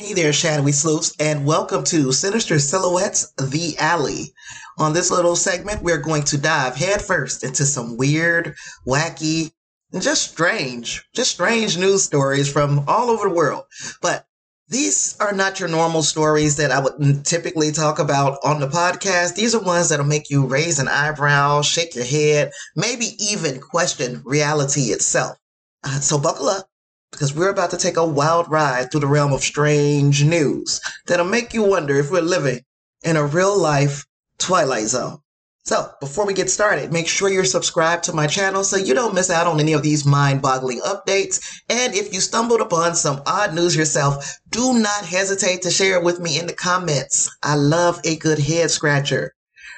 Hey there, shadowy sleuths, and welcome to Sinister Silhouettes The Alley. On this little segment, we're going to dive headfirst into some weird, wacky, and just strange, just strange news stories from all over the world. But these are not your normal stories that I would typically talk about on the podcast. These are ones that'll make you raise an eyebrow, shake your head, maybe even question reality itself. Uh, so buckle up because we're about to take a wild ride through the realm of strange news that'll make you wonder if we're living in a real life Twilight Zone. So, before we get started, make sure you're subscribed to my channel so you don't miss out on any of these mind boggling updates. And if you stumbled upon some odd news yourself, do not hesitate to share it with me in the comments. I love a good head scratcher.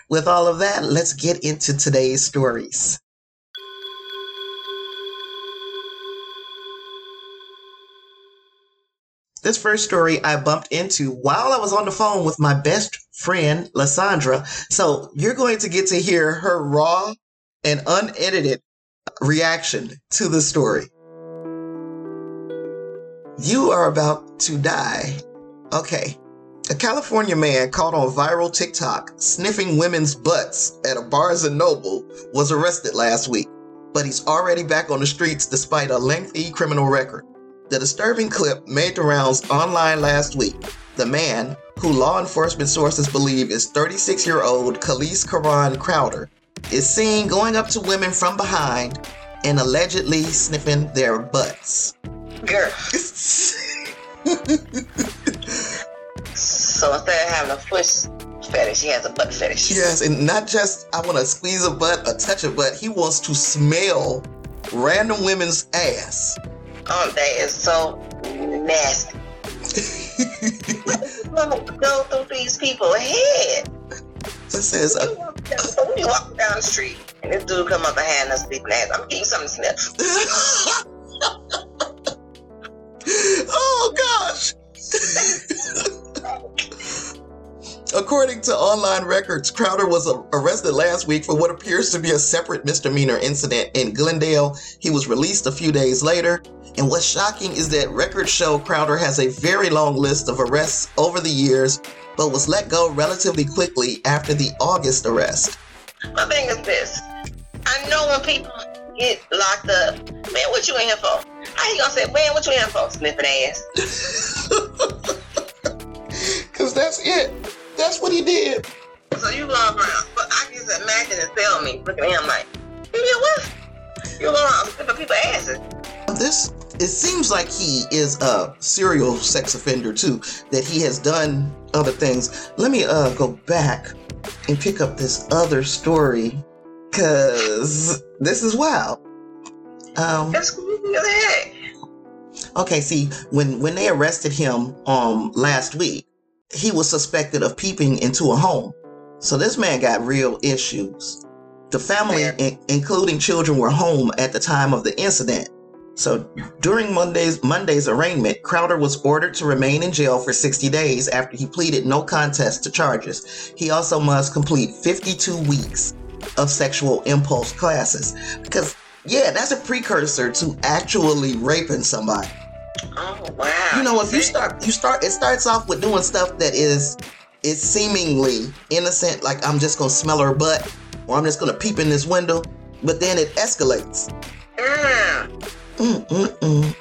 With all of that, let's get into today's stories. This first story I bumped into while I was on the phone with my best friend, Lysandra. So you're going to get to hear her raw and unedited reaction to the story. You are about to die. Okay. A California man caught on viral TikTok sniffing women's butts at a Barnes Noble was arrested last week, but he's already back on the streets despite a lengthy criminal record. The disturbing clip made the rounds online last week. The man, who law enforcement sources believe is 36 year old Khalise Karan Crowder, is seen going up to women from behind and allegedly sniffing their butts. Girl. so instead of having a foot fetish, he has a butt fetish. Yes, and not just I want to squeeze a butt or touch a butt, he wants to smell random women's ass. Oh, that is so nasty. go through these people's head. It says, uh, you walk down the street and this dude come up behind us sleeping ass, I'm getting something to sniff. oh gosh. According to online records, Crowder was arrested last week for what appears to be a separate misdemeanor incident in Glendale. He was released a few days later. And what's shocking is that records show Crowder has a very long list of arrests over the years, but was let go relatively quickly after the August arrest. My thing is this I know when people get locked up, man, what you in here for? How you gonna say, man, what you in here for? Sniffing ass. Cause that's it. That's what he did. So you go around, but I can just imagine and tell me, looking at him like, you know what? You go around sniffing people's asses. This it seems like he is a serial sex offender too. That he has done other things. Let me uh go back and pick up this other story, cause this is wild. Um, That's. Okay, see, when when they arrested him um last week, he was suspected of peeping into a home. So this man got real issues. The family, in, including children, were home at the time of the incident. So during Monday's Monday's arraignment, Crowder was ordered to remain in jail for 60 days after he pleaded no contest to charges. He also must complete 52 weeks of sexual impulse classes because yeah, that's a precursor to actually raping somebody. Oh wow. You know, if you start you start it starts off with doing stuff that is is seemingly innocent, like I'm just gonna smell her butt or I'm just gonna peep in this window, but then it escalates. Mm. Mm-mm-mm.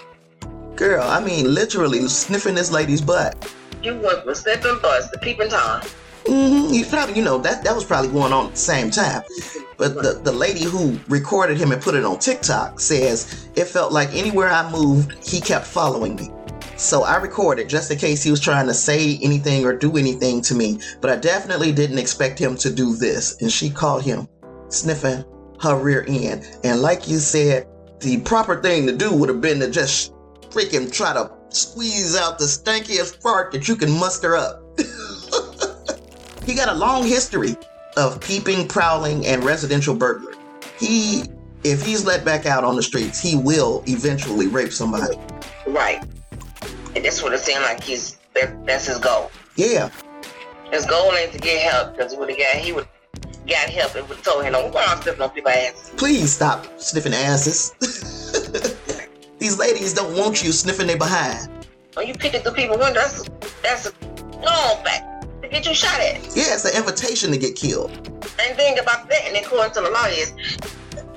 Girl, I mean literally sniffing this lady's butt. You went from sniffing butts to peeping Tom. Mm-hmm. You probably, you know, that that was probably going on at the same time. But the, the lady who recorded him and put it on TikTok says it felt like anywhere I moved, he kept following me. So I recorded just in case he was trying to say anything or do anything to me. But I definitely didn't expect him to do this. And she caught him sniffing her rear end. And like you said, the proper thing to do would have been to just freaking try to squeeze out the stankiest fart that you can muster up. he got a long history of peeping, prowling, and residential burglary. He, if he's let back out on the streets, he will eventually rape somebody. Right. And that's what it seemed like he's, that, that's his goal. Yeah. His goal ain't to get help because he would have got, he would got help and told him, don't go around sniffing on people's asses. Please stop sniffing asses. These ladies don't want you sniffing their behind. when you pick it through people's windows, that's that's a long back to get you shot at. Yeah, it's an invitation to get killed. And think about that, and according to the law is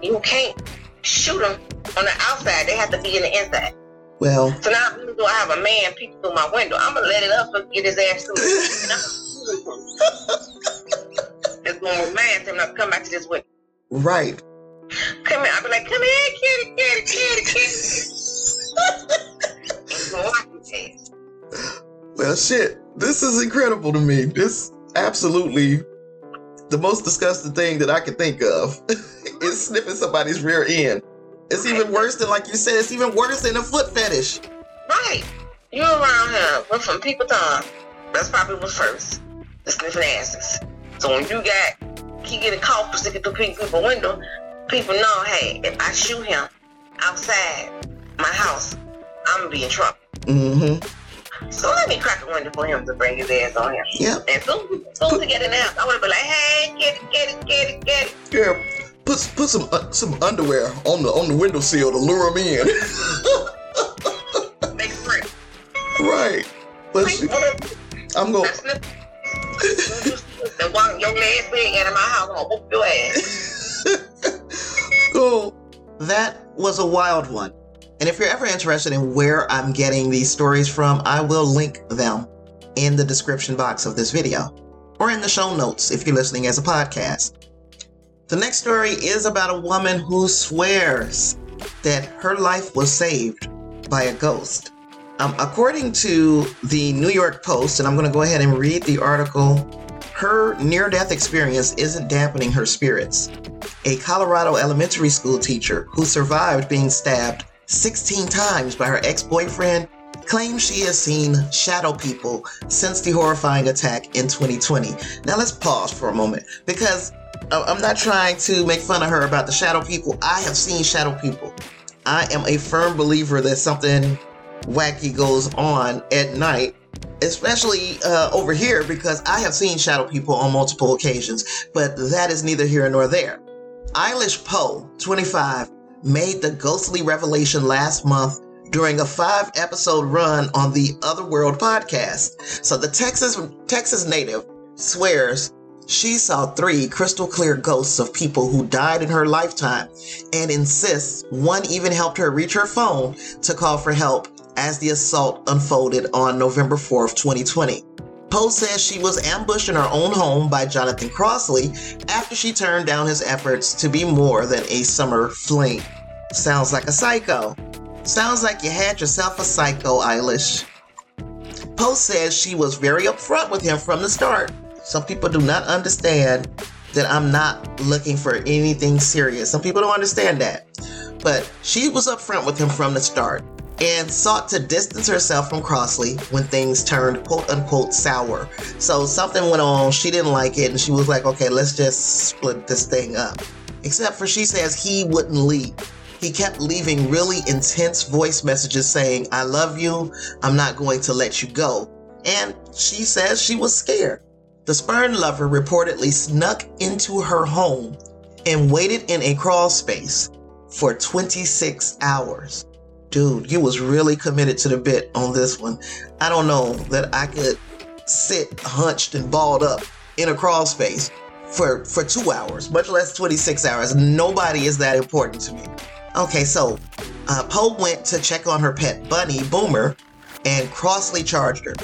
you can't shoot them on the outside. They have to be in the inside. Well, So now, even though I have a man peek through my window, I'm gonna let it up and get his ass through. And I'm- it's gonna remind him not to come back to this window. right. Come here. I'll be like, come here, kitty, kitty, kitty, kitty. It's gonna watch his ass. Well, shit. This is incredible to me. This absolutely the most disgusting thing that I can think of is sniffing somebody's rear end. It's even worse than, like you said, it's even worse than a foot fetish. Right. You around here went from people time. That's probably was first. The sniffing asses. So when you got keep getting caught for sticking through people's window, people know, hey, if I shoot him outside my house, I'm gonna be in trouble. Mm-hmm. So let me crack a window for him to bring his ass on here. Yep. And soon, soon to get in there, I would have been like, hey, get it, get it, get it, get it. Yeah. Put put some uh, some underwear on the on the windowsill to lure him in. Make free. right. But she, I'm going. One your legs big out of my house, I'm whoop your ass. Cool. That was a wild one. And if you're ever interested in where I'm getting these stories from, I will link them in the description box of this video or in the show notes if you're listening as a podcast. The next story is about a woman who swears that her life was saved by a ghost. Um, according to the New York Post, and I'm going to go ahead and read the article, her near death experience isn't dampening her spirits a Colorado elementary school teacher who survived being stabbed 16 times by her ex boyfriend claims she has seen shadow people since the horrifying attack in 2020. Now, let's pause for a moment because I'm not trying to make fun of her about the shadow people. I have seen shadow people. I am a firm believer that something wacky goes on at night. Especially uh, over here, because I have seen shadow people on multiple occasions, but that is neither here nor there. Eilish Poe, 25, made the ghostly revelation last month during a five episode run on the Otherworld podcast. So the Texas Texas native swears she saw three crystal clear ghosts of people who died in her lifetime and insists one even helped her reach her phone to call for help as the assault unfolded on November 4th, 2020. Poe says she was ambushed in her own home by Jonathan Crossley after she turned down his efforts to be more than a summer fling. Sounds like a psycho. Sounds like you had yourself a psycho, Eilish. Poe says she was very upfront with him from the start. Some people do not understand that I'm not looking for anything serious. Some people don't understand that. But she was upfront with him from the start and sought to distance herself from Crossley when things turned quote unquote sour. So something went on, she didn't like it, and she was like, okay, let's just split this thing up. Except for she says he wouldn't leave. He kept leaving really intense voice messages saying, I love you, I'm not going to let you go. And she says she was scared. The spurned lover reportedly snuck into her home and waited in a crawl space for 26 hours. Dude, you was really committed to the bit on this one. I don't know that I could sit hunched and balled up in a crawl space for for 2 hours, much less 26 hours. Nobody is that important to me. Okay, so uh, Poe went to check on her pet bunny, Boomer, and Crossley charged her.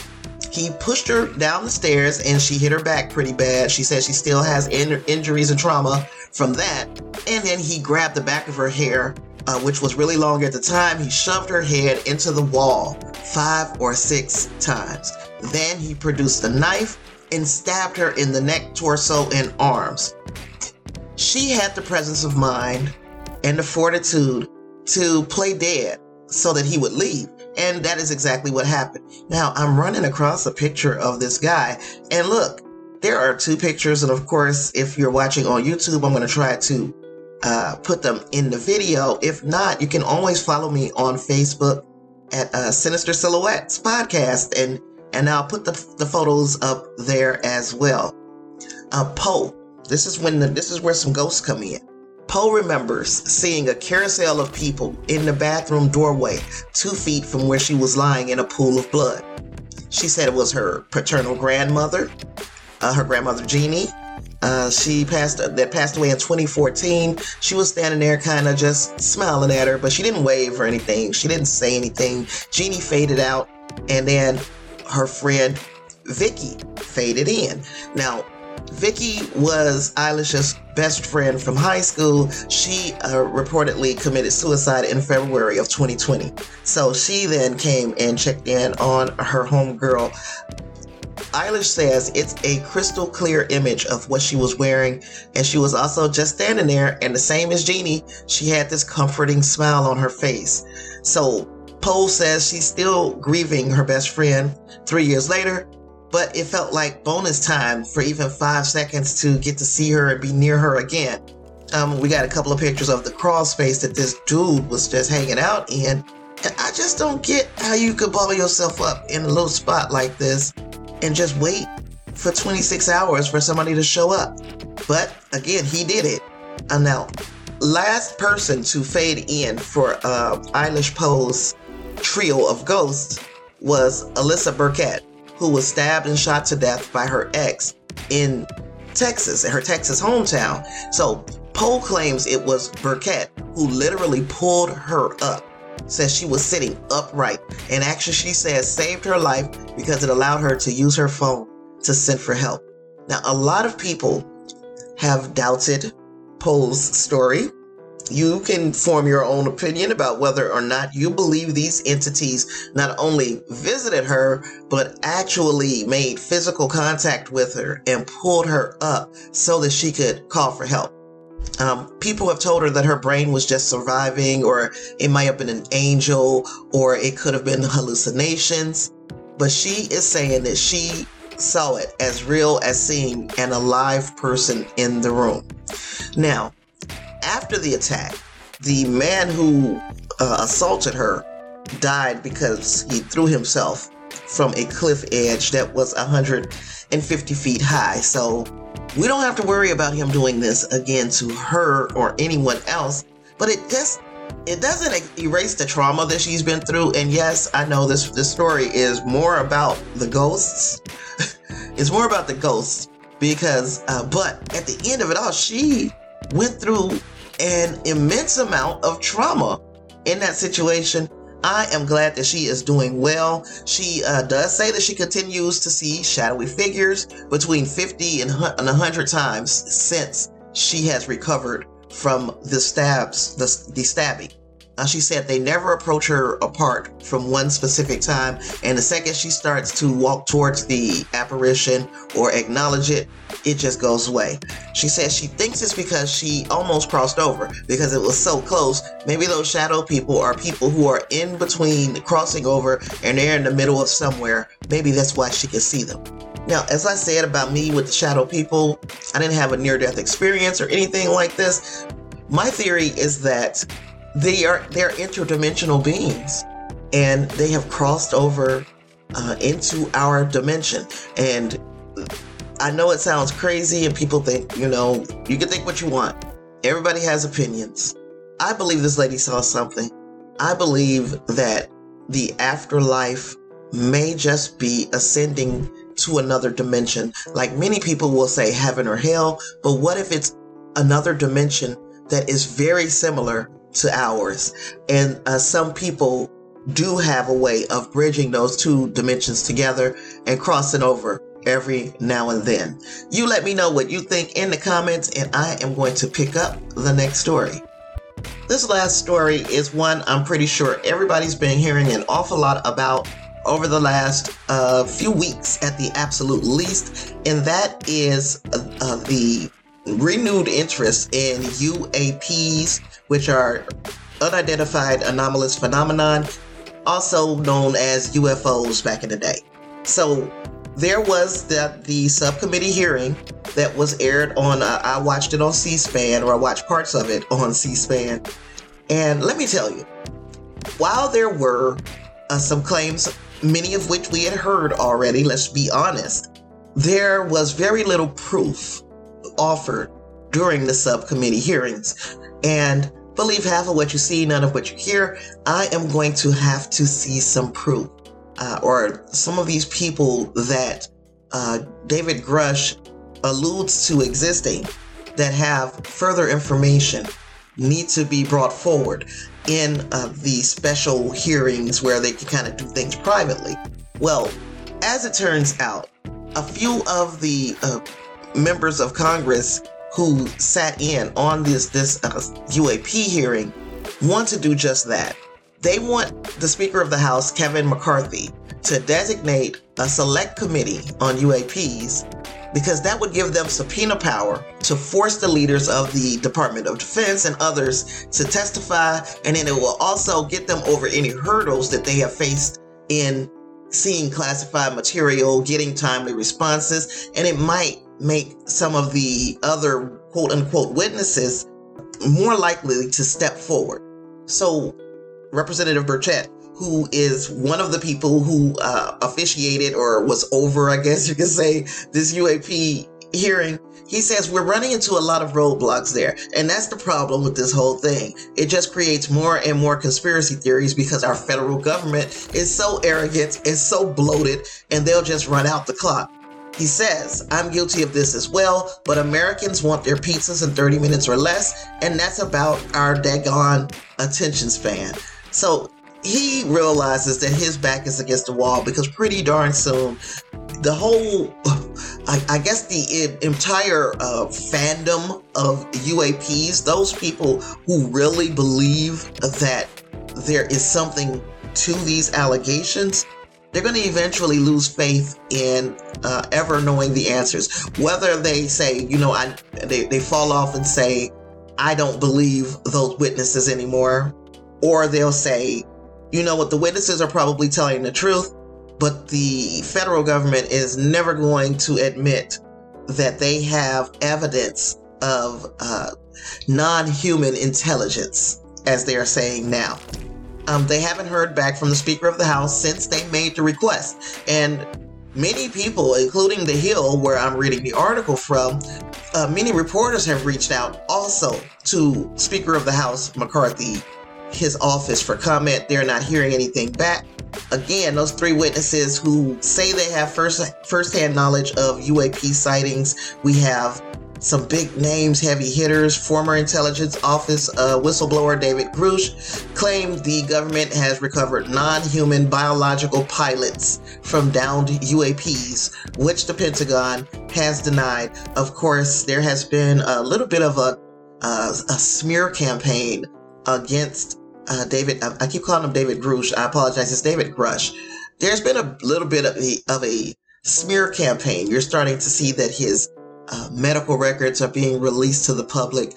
He pushed her down the stairs and she hit her back pretty bad. She says she still has in- injuries and trauma from that. And then he grabbed the back of her hair, uh, which was really long at the time. He shoved her head into the wall five or six times. Then he produced a knife and stabbed her in the neck, torso, and arms. She had the presence of mind and the fortitude to play dead so that he would leave. And that is exactly what happened. Now, I'm running across a picture of this guy, and look, there are two pictures. And of course, if you're watching on YouTube, I'm going to try to uh, put them in the video. If not, you can always follow me on Facebook at uh, Sinister Silhouettes Podcast, and and I'll put the, the photos up there as well. Uh, Poe, this is when the, this is where some ghosts come in. Poe remembers seeing a carousel of people in the bathroom doorway, two feet from where she was lying in a pool of blood. She said it was her paternal grandmother, uh, her grandmother Jeannie. Uh, she passed that passed away in 2014. She was standing there, kind of just smiling at her, but she didn't wave or anything. She didn't say anything. Jeannie faded out, and then her friend Vicky faded in. Now, Vicky was Eilish's best friend from high school. She uh, reportedly committed suicide in February of 2020. So she then came and checked in on her homegirl. Eilish says it's a crystal clear image of what she was wearing, and she was also just standing there, and the same as Jeannie, she had this comforting smile on her face. So Poe says she's still grieving her best friend three years later, but it felt like bonus time for even five seconds to get to see her and be near her again. Um, we got a couple of pictures of the crawl space that this dude was just hanging out in. And I just don't get how you could ball yourself up in a little spot like this and just wait for 26 hours for somebody to show up. But again, he did it. And now, last person to fade in for uh, Eilish Poe's trio of ghosts was Alyssa Burkett who was stabbed and shot to death by her ex in Texas, in her Texas hometown. So Poe claims it was Burkett who literally pulled her up. Says she was sitting upright, and actually, she says saved her life because it allowed her to use her phone to send for help. Now, a lot of people have doubted Poe's story you can form your own opinion about whether or not you believe these entities not only visited her, but actually made physical contact with her and pulled her up so that she could call for help. Um, people have told her that her brain was just surviving, or it might have been an angel, or it could have been hallucinations. But she is saying that she saw it as real as seeing an alive person in the room. Now, after the attack, the man who uh, assaulted her died because he threw himself from a cliff edge that was 150 feet high. So we don't have to worry about him doing this again to her or anyone else. But it just it doesn't erase the trauma that she's been through. And yes, I know this this story is more about the ghosts. it's more about the ghosts because, uh, but at the end of it all, she went through an immense amount of trauma in that situation. I am glad that she is doing well. She uh, does say that she continues to see shadowy figures between 50 and 100 times since she has recovered from the stabs, the, the stabbing. Uh, she said they never approach her apart from one specific time, and the second she starts to walk towards the apparition or acknowledge it, it just goes away. She says she thinks it's because she almost crossed over because it was so close. Maybe those shadow people are people who are in between crossing over and they're in the middle of somewhere. Maybe that's why she can see them. Now, as I said about me with the shadow people, I didn't have a near death experience or anything like this. My theory is that they are they're interdimensional beings and they have crossed over uh, into our dimension. And i know it sounds crazy and people think you know you can think what you want. Everybody has opinions. I believe this lady saw something. I believe that the afterlife may just be ascending to another dimension. Like many people will say heaven or hell but what if it's another dimension that is very similar to ours. And uh, some people do have a way of bridging those two dimensions together and crossing over every now and then. You let me know what you think in the comments, and I am going to pick up the next story. This last story is one I'm pretty sure everybody's been hearing an awful lot about over the last uh, few weeks at the absolute least, and that is uh, the renewed interest in UAPs which are unidentified anomalous phenomenon, also known as UFOs back in the day. So there was the, the subcommittee hearing that was aired on, uh, I watched it on C SPAN, or I watched parts of it on C SPAN. And let me tell you, while there were uh, some claims, many of which we had heard already, let's be honest, there was very little proof offered during the subcommittee hearings. And believe half of what you see, none of what you hear. I am going to have to see some proof. Uh, or some of these people that uh, David Grusch alludes to existing that have further information need to be brought forward in uh, the special hearings where they can kind of do things privately. Well, as it turns out, a few of the uh, members of Congress who sat in on this this uh, UAP hearing want to do just that. They want the Speaker of the House, Kevin McCarthy, to designate a select committee on UAPs because that would give them subpoena power to force the leaders of the Department of Defense and others to testify, and then it will also get them over any hurdles that they have faced in seeing classified material, getting timely responses, and it might make some of the other quote unquote witnesses more likely to step forward. So, Representative Burchett, who is one of the people who uh, officiated or was over, I guess you could say, this UAP hearing, he says we're running into a lot of roadblocks there. And that's the problem with this whole thing. It just creates more and more conspiracy theories because our federal government is so arrogant, is so bloated, and they'll just run out the clock. He says, I'm guilty of this as well, but Americans want their pizzas in 30 minutes or less, and that's about our daggone attention span. So he realizes that his back is against the wall because pretty darn soon, the whole, I, I guess the entire uh, fandom of UAPs, those people who really believe that there is something to these allegations, they're going to eventually lose faith in uh, ever knowing the answers. Whether they say, you know, I, they, they fall off and say, I don't believe those witnesses anymore, or they'll say, you know what, the witnesses are probably telling the truth, but the federal government is never going to admit that they have evidence of uh, non human intelligence, as they are saying now. Um, they haven't heard back from the Speaker of the House since they made the request. And many people, including The Hill, where I'm reading the article from, uh, many reporters have reached out also to Speaker of the House McCarthy, his office for comment. They're not hearing anything back. Again, those three witnesses who say they have first firsthand knowledge of UAP sightings. We have some big names, heavy hitters. Former Intelligence Office uh, whistleblower David Grusch claimed the government has recovered non human biological pilots from downed UAPs, which the Pentagon has denied. Of course, there has been a little bit of a, uh, a smear campaign against uh, David. I, keep calling him David Grusch. I apologize. It's David Grusch. There's been a little bit of a, of a smear campaign. You're starting to see that his uh, medical records are being released to the public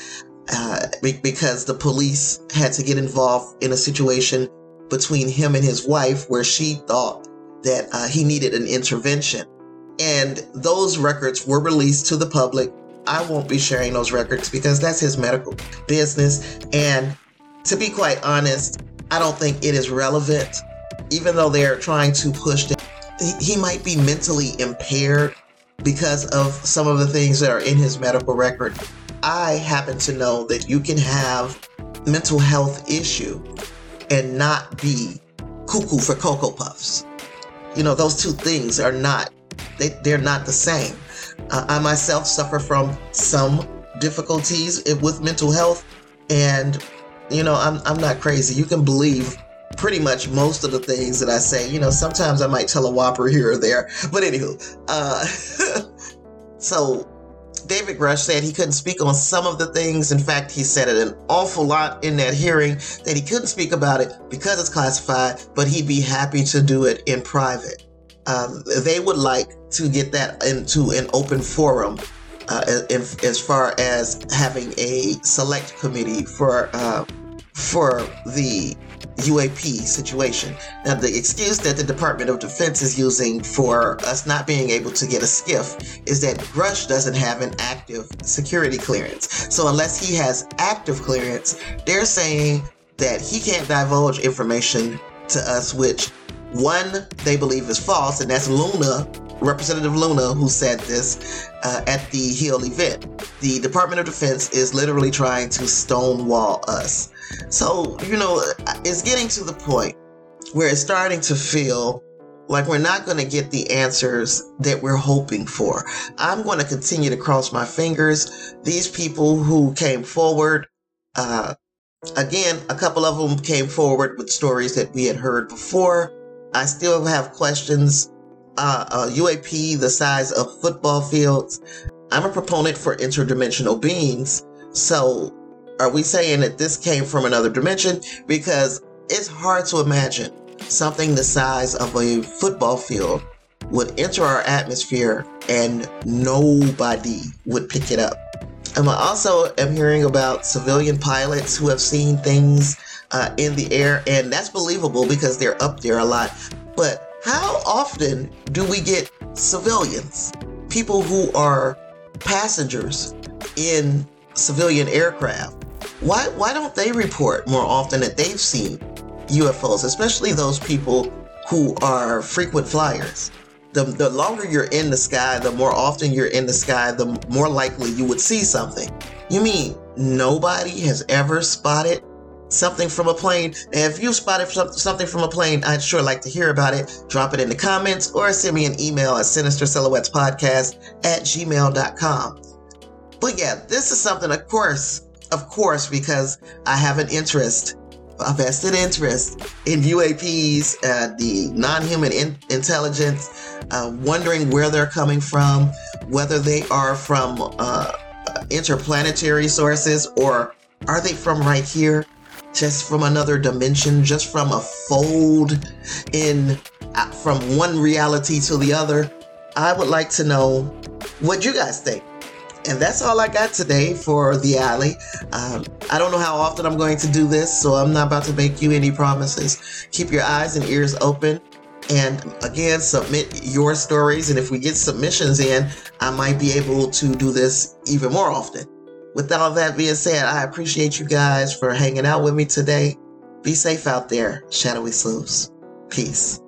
uh, because the police had to get involved in a situation between him and his wife where she thought that uh, he needed an intervention. And those records were released to the public. I won't be sharing those records because that's his medical business. And to be quite honest, I don't think it is relevant, even though they're trying to push that he might be mentally impaired because of some of the things that are in his medical record. I happen to know that you can have mental health issue and not be cuckoo for cocoa puffs. You know, those two things are not they, they're not the same. Uh, I myself suffer from some difficulties with mental health and you know, I'm I'm not crazy. You can believe pretty much most of the things that I say. You know, sometimes I might tell a whopper here or there, but anywho, uh, so David Grusch said he couldn't speak on some of the things. In fact, he said it an awful lot in that hearing that he couldn't speak about it because it's classified, but he'd be happy to do it in private. Um, they would like to get that into an open forum uh, as far as having a select committee for uh, for the UAP situation. Now, the excuse that the Department of Defense is using for us not being able to get a SCIF is that Grusch doesn't have an active security clearance. So, unless he has active clearance, they're saying that he can't divulge information to us, which One they believe is false, and that's Luna, Representative Luna, who said this uh, at the Hill event. The Department of Defense is literally trying to stonewall us. So, you know, it's getting to the point where it's starting to feel like we're not going to get the answers that we're hoping for. I'm going to continue to cross my fingers. These people who came forward, uh, again, a couple of them came forward with stories that we had heard before. I still have questions. Uh, uh, UAP the size of football fields. I'm a proponent for interdimensional beings. So, are we saying that this came from another dimension? Because it's hard to imagine something the size of a football field would enter our atmosphere and nobody would pick it up. And I also am hearing about civilian pilots who have seen things uh, in the air, and that's believable because they're up there a lot. But how often do we get civilians, people who are passengers in civilian aircraft? Why, why don't they report more often that they've seen UFOs, especially those people who are frequent flyers. The, the longer you're in the sky, the more often you're in the sky, the more likely you would see something. You mean nobody has ever spotted something from a plane? If you've spotted something from a plane, I'd sure like to hear about it. Drop it in the comments or send me an email at sinister silhouettes podcast at gmail.com. But yeah, this is something, of course, of course, because I have an interest a vested interest in UAPs, uh, the non-human in- intelligence, uh, wondering where they're coming from, whether they are from uh, interplanetary sources or are they from right here, just from another dimension, just from a fold in uh, from one reality to the other. I would like to know what you guys think. And that's all I got today for the alley. Um, I don't know how often I'm going to do this, so I'm not about to make you any promises. Keep your eyes and ears open. And again, submit your stories. And if we get submissions in, I might be able to do this even more often. With all that being said, I appreciate you guys for hanging out with me today. Be safe out there, shadowy sleuths. Peace.